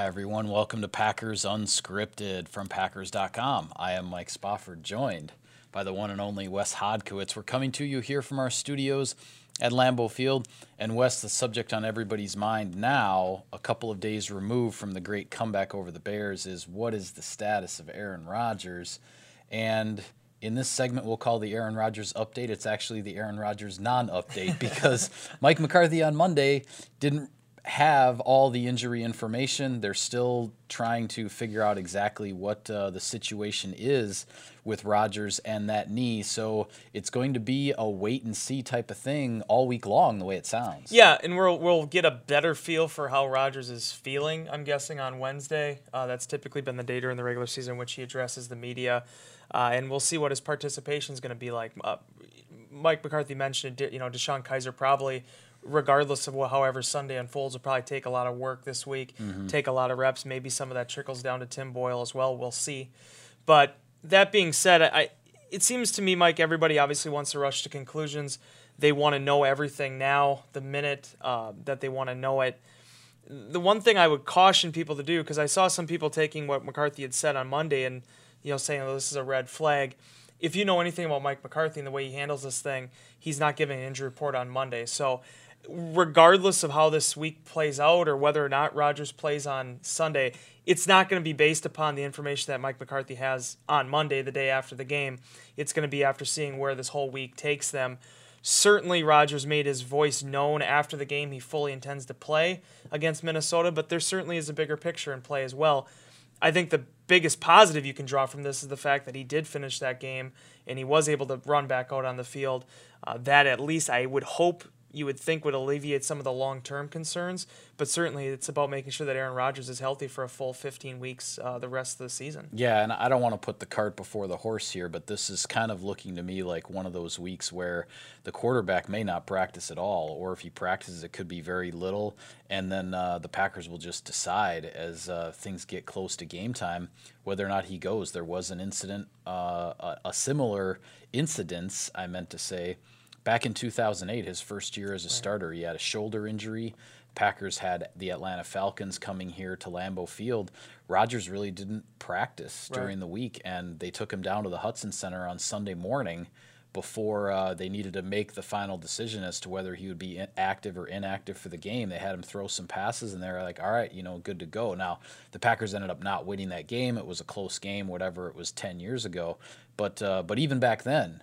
Hi, everyone. Welcome to Packers Unscripted from Packers.com. I am Mike Spofford, joined by the one and only Wes Hodkiewicz. We're coming to you here from our studios at Lambeau Field. And Wes, the subject on everybody's mind now, a couple of days removed from the great comeback over the Bears, is what is the status of Aaron Rodgers? And in this segment, we'll call the Aaron Rodgers update. It's actually the Aaron Rodgers non update because Mike McCarthy on Monday didn't have all the injury information. They're still trying to figure out exactly what uh, the situation is with Rodgers and that knee. So it's going to be a wait and see type of thing all week long, the way it sounds. Yeah, and we'll we'll get a better feel for how Rodgers is feeling. I'm guessing on Wednesday. Uh, that's typically been the day during the regular season in which he addresses the media, uh, and we'll see what his participation is going to be like. Uh, Mike McCarthy mentioned, you know, DeShone Kizer probably regardless of what, however Sunday unfolds, will probably take a lot of work this week, mm-hmm. take a lot of reps. Maybe some of that trickles down to Tim Boyle as well. We'll see. But that being said, I it seems to me, Mike, everybody obviously wants to rush to conclusions. They want to know everything now, the minute uh, that they want to know it. The one thing I would caution people to do, because I saw some people taking what McCarthy had said on Monday and you know saying, "Oh, this is a red flag." If you know anything about Mike McCarthy and the way he handles this thing, he's not giving an injury report on Monday. So regardless of how this week plays out or whether or not Rodgers plays on Sunday, it's not going to be based upon the information that Mike McCarthy has on Monday, the day after the game. It's going to be after seeing where this whole week takes them. Certainly, Rodgers made his voice known after the game. He fully intends to play against Minnesota, but there certainly is a bigger picture in play as well. I think the biggest positive you can draw from this is the fact that he did finish that game and he was able to run back out on the field. Uh, that at least I would hope you would think would alleviate some of the long term concerns. But certainly, it's about making sure that Aaron Rodgers is healthy for a full 15 weeks uh, the rest of the season. Yeah, and I don't want to put the cart before the horse here, but this is kind of looking to me like one of those weeks where the quarterback may not practice at all, or if he practices, it could be very little. And then uh, the Packers will just decide as uh, things get close to game time whether or not he goes. There was an incident, uh, a, a similar incidence, I meant to say back in 2008, his first year as a right. starter, he had a shoulder injury. Packers had the Atlanta Falcons coming here to Lambeau Field. Rodgers really didn't practice during the week, and they took him down to the Hutson Center on Sunday morning before uh, they needed to make the final decision as to whether he would be active or inactive for the game. They had him throw some passes, and they were like, all right, you know, good to go. Now, the Packers ended up not winning that game. It was a close game, whatever it was 10 years ago. But, uh, but even back then,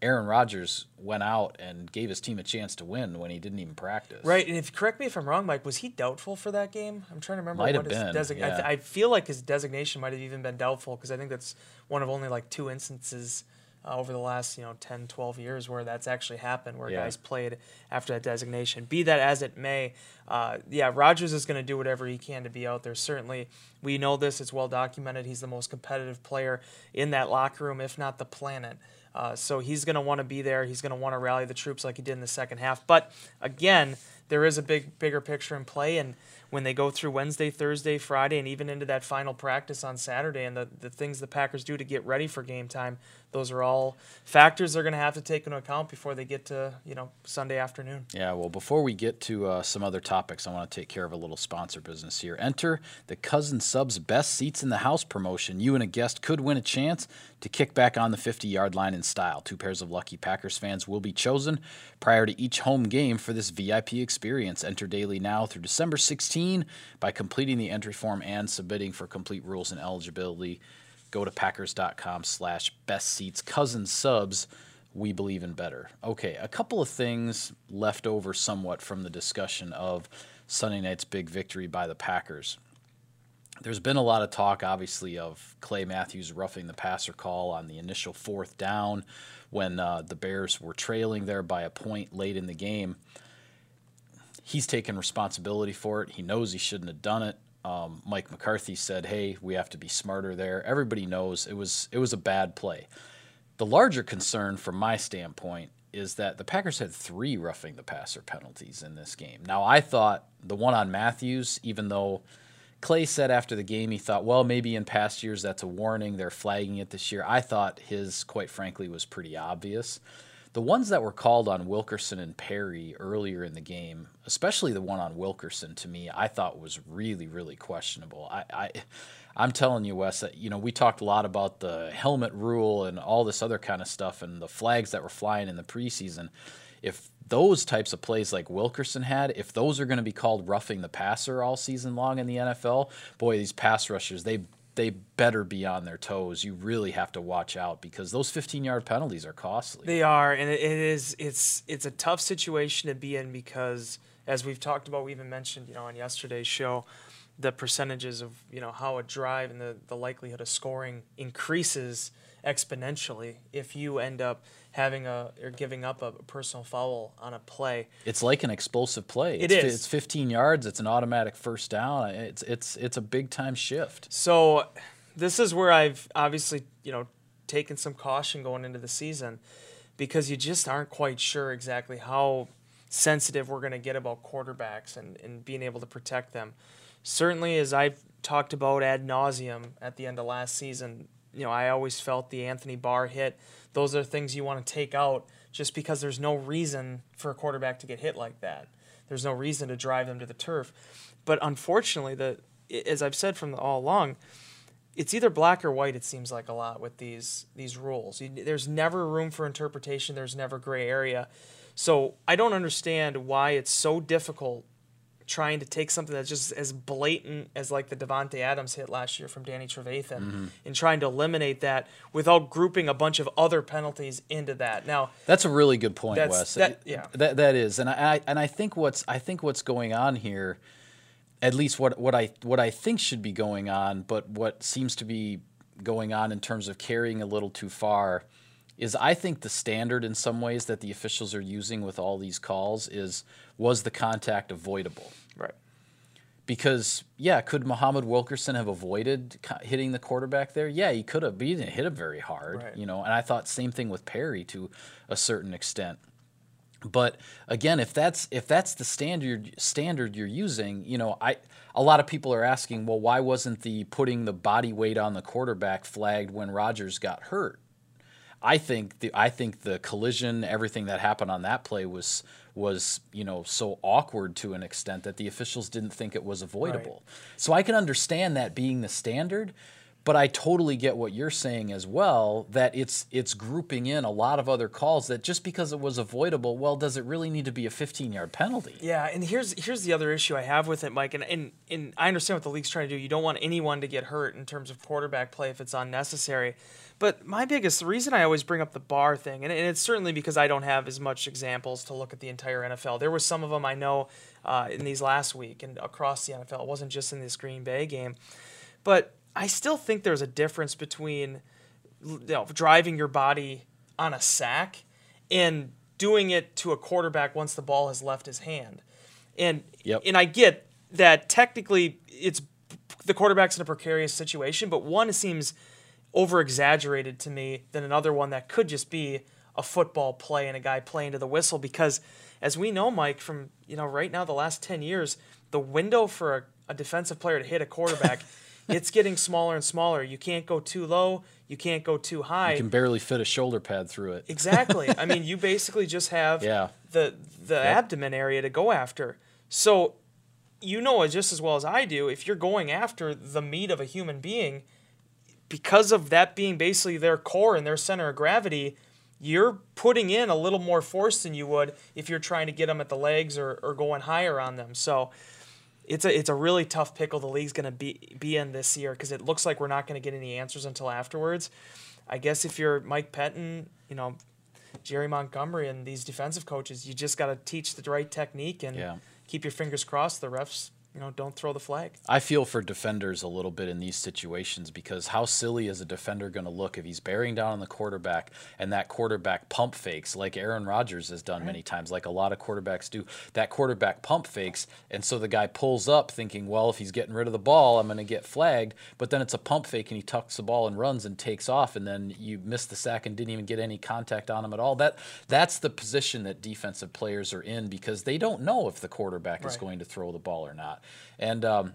Aaron Rodgers went out and gave his team a chance to win when he didn't even practice. Right, and if correct me if I'm wrong, Mike, was he doubtful for that game? I'm trying to remember. Might have been. Desi- yeah. I, th- I, feel like his designation might have even been doubtful because I think that's one of only like two instances uh, over the last you know 10, 12 years where that's actually happened, where yeah. guys played after that designation. Be that as it may, uh, yeah, Rodgers is going to do whatever he can to be out there. Certainly, we know this; it's well documented. He's the most competitive player in that locker room, if not the planet. Uh, so he's going to want to be there. He's going to want to rally the troops like he did in the second half. But again, there is a big, bigger picture in play. And when they go through Wednesday, Thursday, Friday, and even into that final practice on Saturday, and the, the things the Packers do to get ready for game time, those are all factors they're going to have to take into account before they get to you know Sunday afternoon. Yeah, well, before we get to uh, some other topics, I want to take care of a little sponsor business here. Enter the Cousins Subs Best Seats in the House promotion. You and a guest could win a chance to kick back on the 50 yard line in style. Two pairs of lucky Packers fans will be chosen prior to each home game for this VIP experience. Enter daily now through December 16 by completing the entry form and submitting for complete rules and eligibility. Go to packers.com slash best seats. Cousins subs we believe in better. Okay a couple of things left over somewhat from the discussion of sunday night's big victory by the packers. There's been a lot of talk obviously of clay matthews roughing the passer call on the initial fourth down when uh, the bears were trailing there by a point late in the game he's taken responsibility for it he knows he shouldn't have done it um, Mike McCarthy said, "Hey, we have to be smarter there." Everybody knows it was it was a bad play. The larger concern, from my standpoint, is that the Packers had three roughing the passer penalties in this game. Now, I thought the one on Matthews, even though Clay said after the game he thought, well, maybe in past years that's a warning. They're flagging it this year. I thought his, quite frankly, was pretty obvious. The ones that were called on Wilkerson and Perry earlier in the game, especially the one on Wilkerson, to me, I thought was really, really questionable. I, I I'm telling you, Wes, that, you know, we talked a lot about the helmet rule and all this other kind of stuff and the flags that were flying in the preseason. If those types of plays like Wilkerson had, if those are going to be called roughing the passer all season long in the NFL, boy, these pass rushers, they they better be on their toes. You really have to watch out because those 15 yard penalties are costly. They are, and it is it's it's a tough situation to be in because as we've talked about, we even mentioned you know on yesterday's show the percentages of you know how a drive and the, the likelihood of scoring increases exponentially if you end up having a or giving up a personal foul on a play. It's like an explosive play. It it's, is. It's 15 yards. It's an automatic first down. Uh, it's it's it's a big time shift. So this is where I've obviously you know taken some caution going into the season because you just aren't quite sure exactly how sensitive we're going to get about quarterbacks and, and being able to protect them certainly as I've talked about ad nauseum at the end of last season, you know, I always felt the Anthony Barr hit. Those are things you want to take out just because there's no reason for a quarterback to get hit like that. There's no reason to drive them to the turf. But unfortunately, the as I've said from the, all along, it's either black or white. It seems like a lot with these these rules. You, there's never room for interpretation. There's never gray area. So I don't understand why it's so difficult trying to take something that's just as blatant as like the Davante Adams hit last year from Danny Trevathan mm-hmm. and trying to eliminate that without grouping a bunch of other penalties into that. Now that's a really good point, Wes. That, yeah, that that is, and I, I and I think what's I think what's going on here, at least what what I what I think should be going on, but what seems to be going on in terms of carrying a little too far is I think the standard in some ways that the officials are using with all these calls is was the contact avoidable? Right. Because yeah, could Muhammad Wilkerson have avoided hitting the quarterback there? Yeah, he could have, but he didn't hit him very hard, right. you know. And I thought same thing with Perry to a certain extent. But again, if that's if that's the standard standard you're using, you know, I a lot of people are asking, well, why wasn't the putting the body weight on the quarterback flagged when Rodgers got hurt? I think the I think the collision, everything that happened on that play was was you know so awkward to an extent that the officials didn't think it was avoidable. Right. So I can understand that being the standard, but I totally get what you're saying as well that it's it's grouping in a lot of other calls that just because it was avoidable, well, does it really need to be a 15-yard penalty? Yeah, and here's here's the other issue I have with it, Mike, and, and and I understand what the league's trying to do. You don't want anyone to get hurt in terms of quarterback play if it's unnecessary. But my biggest reason I always bring up the Barr thing, and, and it's certainly because I don't have as much examples to look at the entire NFL. There were some of them I know uh, in these last week and across the NFL. It wasn't just in this Green Bay game, but I still think there's a difference between you know, driving your body on a sack and doing it to a quarterback once the ball has left his hand. And yep. and I get that technically it's the quarterback's in a precarious situation, but one seems over exaggerated to me than another one that could just be a football play and a guy playing to the whistle because as we know Mike from you know right now the last 10 years the window for a, a defensive player to hit a quarterback it's getting smaller and smaller. You can't go too low. You can't go too high. You can barely fit a shoulder pad through it. Exactly. I mean you basically just have yeah. the the yep. abdomen area to go after. So you know it just as well as i do. If you're going after the meat of a human being because of that being basically their core and their center of gravity, you're putting in a little more force than you would if you're trying to get them at the legs or, or going higher on them. So it's a it's a really tough pickle the league's going to be be in this year because it looks like we're not going to get any answers until afterwards. I guess if you're Mike Pettine, you know, Jerry Montgomery and these defensive coaches, you just got to teach the right technique and yeah. keep your fingers crossed. The refs you know, don't throw the flag. I feel for defenders a little bit in these situations because how silly is a defender going to look if he's bearing down on the quarterback and that quarterback pump fakes like Aaron Rodgers has done right. many times, like a lot of quarterbacks do. That quarterback pump fakes, and so the guy pulls up thinking, well, if he's getting rid of the ball, I'm going to get flagged. But then it's a pump fake and he tucks the ball and runs and takes off, and then you miss the sack and didn't even get any contact on him at all. That that's the position that defensive players are in because they don't know if the quarterback right. is going to throw the ball or not. And um,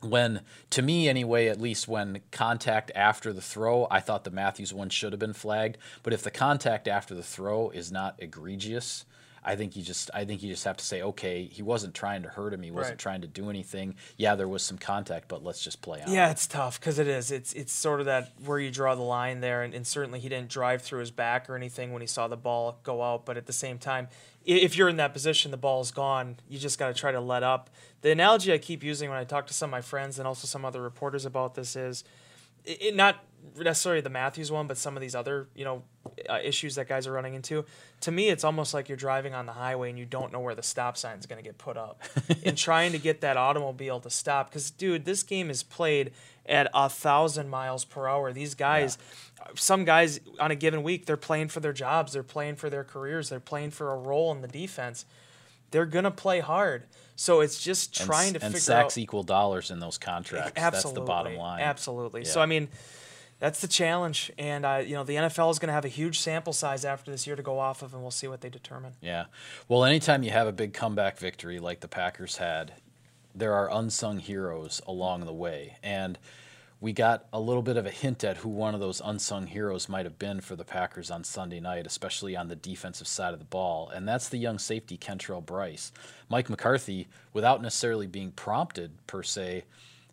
when to me anyway at least when contact after the throw i thought the matthews one should have been flagged but if the contact after the throw is not egregious i think you just i think you just have to say okay he wasn't trying to hurt him he wasn't Right. trying to do anything yeah there was some contact but let's just play on Yeah, it's tough because it is. It's it's sort of that where you draw the line there, and, and certainly he didn't drive through his back or anything when he saw the ball go out. But at the same time, if you're in that position, the ball's gone. You just got to try to let up. The analogy I keep using when I talk to some of my friends and also some other reporters about this is, it, not necessarily the Matthews one, but some of these other you know uh, issues that guys are running into. To me, it's almost like you're driving on the highway and you don't know where the stop sign is going to get put up, and trying to get that automobile to stop. Because dude, this game is played at a thousand miles per hour. These guys, some guys on a given week, they're playing for their jobs, they're playing for their careers, they're playing for a role in the defense. They're gonna play hard. So it's just and, trying s- to and figure sacks out equal dollars in those contracts Absolutely. that's the bottom line Absolutely. So I mean, that's the challenge, and uh, you know the NFL is going to have a huge sample size after this year to go off of, and we'll see what they determine. Yeah. Well, anytime you have a big comeback victory like the Packers had, there are unsung heroes along the way. And we got a little bit of a hint at who one of those unsung heroes might have been for the Packers on Sunday night, especially on the defensive side of the ball. And that's the young safety, Kentrell Brice. Mike McCarthy, without necessarily being prompted per se,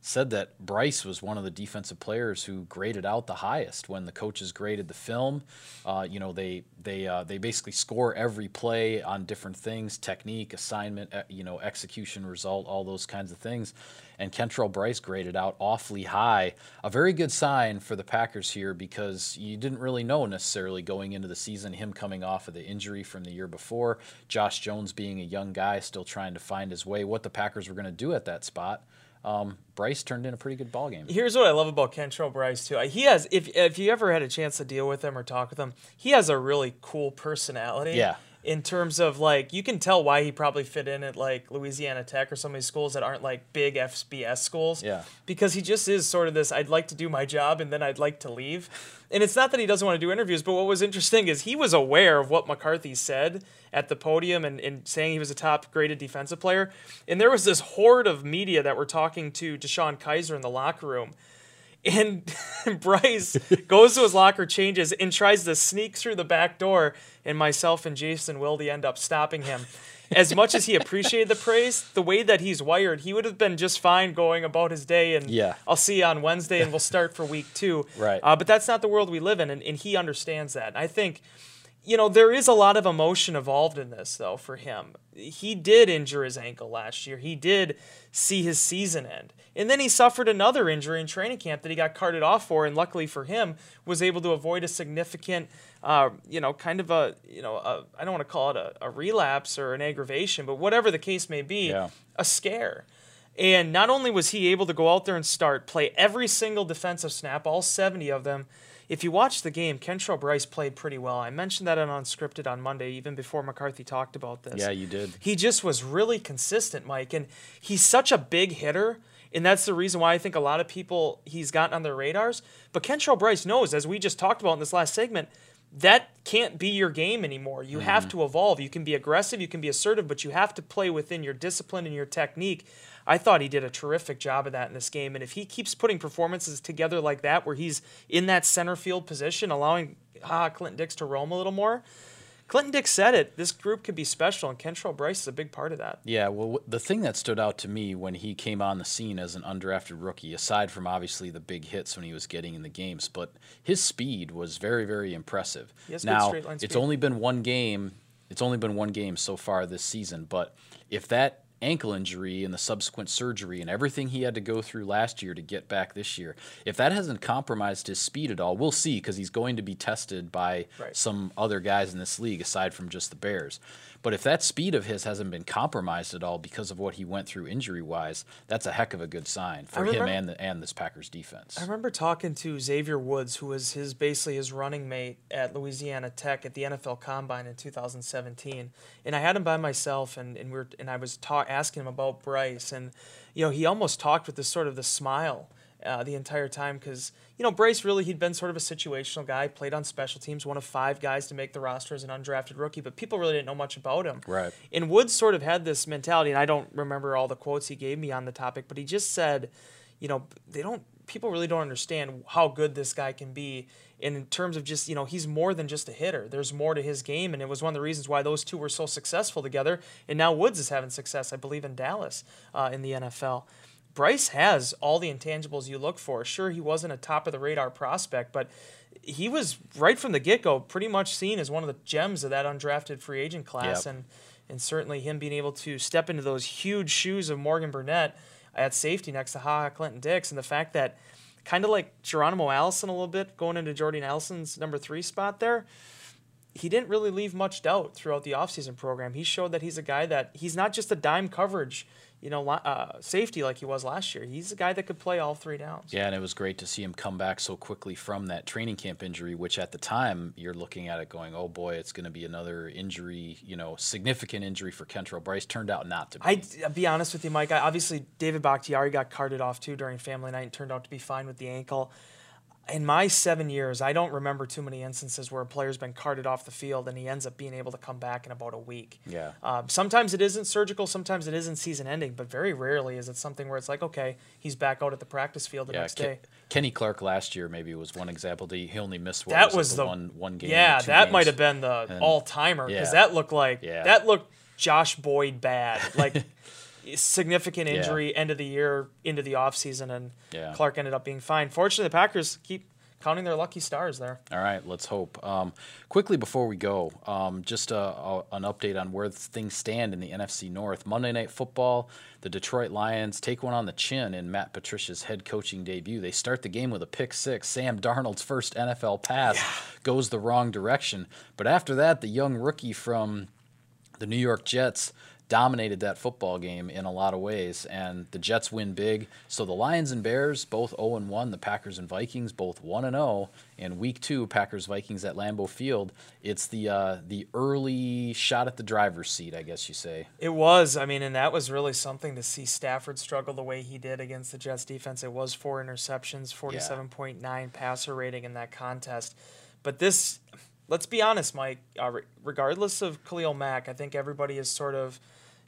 said that Brice was one of the defensive players who graded out the highest when the coaches graded the film. Uh, you know, they they uh, they basically score every play on different things: technique, assignment, you know, execution, result, all those kinds of things. And Kentrell Brice graded out awfully high. A very good sign for the Packers here because you didn't really know necessarily going into the season him coming off of the injury from the year before, Josh Jones being a young guy still trying to find his way, what the Packers were going to do at that spot um, Brice turned in a pretty good ball game. Here's what I love about Kentrell Brice too. He has, if if you ever had a chance to deal with him or talk with him, he has a really cool personality. Yeah. In terms of like, you can tell why he probably fit in at like Louisiana Tech or some of these schools that aren't like big FBS schools. Yeah. Because he just is sort of this. I'd like to do my job and then I'd like to leave. And it's not that he doesn't want to do interviews, but what was interesting is he was aware of what McCarthy said at the podium and, and saying he was a top graded defensive player. And there was this horde of media that were talking to DeShone Kizer in the locker room. And Brice goes to his locker, changes, and tries to sneak through the back door. And myself and Jason Wilde end up stopping him. As much as he appreciated the praise, the way that he's wired, he would have been just fine going about his day. And Yeah. I'll see you on Wednesday, and we'll start for week two. Right. Uh, but that's not the world we live in, and, and he understands that. I think you know, there is a lot of emotion involved in this, though, for him. He did injure his ankle last year. He did see his season end. And then he suffered another injury in training camp that he got carted off for, and luckily for him, was able to avoid a significant, uh, you know, kind of a, you know, I don't want to call it a, a relapse or an aggravation, but whatever the case may be, Yeah. a scare. And not only was he able to go out there and start, play every single defensive snap, all 70 of them. If you watch the game, Kentrell Brice played pretty well. I mentioned that on Unscripted on Monday, even before McCarthy talked about this. Yeah, you did. He just was really consistent, Mike. And he's such a big hitter. And that's the reason why I think a lot of people he's gotten on their radars. But Kentrell Brice knows, as we just talked about in this last segment, that can't be your game anymore. You have mm-hmm. to evolve. You can be aggressive, you can be assertive, but you have to play within your discipline and your technique. I thought he did a terrific job of that in this game. And if he keeps putting performances together like that, where he's in that center field position, allowing ah, Clinton Dix to roam a little more, Clinton Dix said it. This group could be special, and Kentrell Brice is a big part of that. Yeah, well, the thing that stood out to me when he came on the scene as an undrafted rookie, aside from obviously the big hits when he was getting in the games, but his speed was very, very impressive. He has good now, it's only been one game. It's only been one game so far this season, but if that ankle injury and the subsequent surgery and everything he had to go through last year to get back this year, if that hasn't compromised his speed at all, we'll see because he's going to be tested by Right. some other guys in this league aside from just the Bears. But if that speed of his hasn't been compromised at all because of what he went through injury wise, that's a heck of a good sign for him and the, and this Packers defense. I remember talking to Xavier Woods, who was his basically his running mate at Louisiana Tech at the NFL Combine in 2017, and I had him by myself, and, and we were and I was ta- asking him about Brice, and you know he almost talked with this sort of the smile uh, the entire time because you know Brice really he'd been sort of a situational guy, played on special teams, one of five guys to make the roster as an undrafted rookie, but people really didn't know much about him. Right. And Woods sort of had this mentality, and I don't remember all the quotes he gave me on the topic, but he just said, you know, they don't people really don't understand how good this guy can be. In terms of just, you know, he's more than just a hitter. There's more to his game. And it was one of the reasons why those two were so successful together. And now Woods is having success, I believe, in Dallas uh, in the NFL. Brice has all the intangibles you look for. Sure, he wasn't a top of the radar prospect, but he was right from the get go pretty much seen as one of the gems of that undrafted free agent class. Yep. And, and certainly him being able to step into those huge shoes of Morgan Burnett at safety next to Ha Ha Clinton Dix, and the fact that kind of like Geronimo Allison a little bit going into Jordy Nelson's number three spot there. He didn't really leave much doubt throughout the offseason program. He showed that he's a guy that he's not just a dime coverage, you know, uh, safety like he was last year. He's a guy that could play all three downs. Yeah, and it was great to see him come back so quickly from that training camp injury, which at the time you're looking at it going, oh boy, it's going to be another injury, you know, significant injury for Kentrell Brice. Turned out not to be. I will be honest with you, Mike. I, obviously, David Bakhtiari got carted off too during family night and turned out to be fine with the ankle. In my seven years, I don't remember too many instances where a player's been carted off the field and he ends up being able to come back in about a week. Yeah. Um, sometimes it isn't surgical, sometimes it isn't season ending, but very rarely is it something where it's like, okay, he's back out at the practice field the yeah, next day. Kenny Clark last year maybe was one example. He only missed what that was, was the, the one one game. Yeah, that might have been the all timer because yeah. that looked like Yeah. that looked Josh Boyd bad, like significant Yeah. injury end of the year into the offseason, and Yeah. Clark ended up being fine. Fortunately, the Packers keep counting their lucky stars there. All right, let's hope. Um, quickly before we go, um, just a, a, an update on where things stand in the NFC North. Monday Night Football, the Detroit Lions take one on the chin in Matt Patricia's head coaching debut. They start the game with a pick six. Sam Darnold's first NFL pass goes the wrong direction. But after that, the young rookie from the New York Jets dominated that football game in a lot of ways, and the Jets win big. So the Lions and Bears both 0 and 1. The Packers and Vikings both 1 and 0. And week two, Packers Vikings at Lambeau Field. It's the uh, the early shot at the driver's seat, I guess you say. It was, I mean, and that was really something to see Stafford struggle the way he did against the Jets defense. It was four interceptions, 47.9 passer rating in that contest. But this, let's be honest, Mike, uh, re- regardless of Khalil Mack, I think everybody is sort of,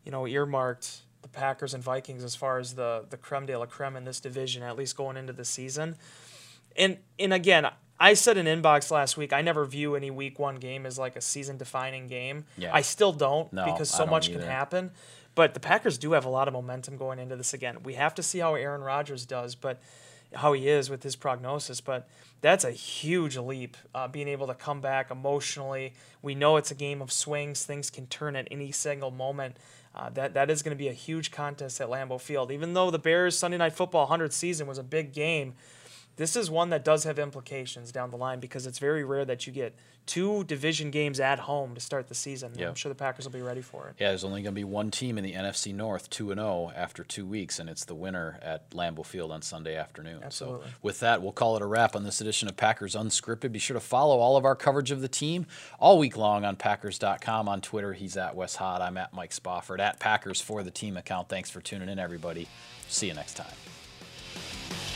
you know, earmarked the Packers and Vikings as far as the, the creme de la creme in this division, at least going into the season. And and again, I said in inbox last week, I never view any week one game as like a season defining game. Yeah. I still don't No, because so don't much can either. happen. But the Packers do have a lot of momentum going into this again. We have to see how Aaron Rodgers does, but how he is with his prognosis. But that's a huge leap, uh, being able to come back emotionally. We know it's a game of swings; things can turn at any single moment. Uh, that that is going to be a huge contest at Lambeau Field. Even though the Bears Sunday Night Football 100th season was a big game, this is one that does have implications down the line because it's very rare that you get two division games at home to start the season. Yeah. I'm sure the Packers will be ready for it. Yeah, there's only going to be one team in the NFC North, 2 and 0 after 2 weeks and it's the winner at Lambeau Field on Sunday afternoon. Absolutely. So, with that, we'll call it a wrap on this edition of Packers Unscripted. Be sure to follow all of our coverage of the team all week long on packers.com on Twitter. He's at Wes Hod. I'm at Mike Spofford at Packers for the team account. Thanks for tuning in everybody. See you next time.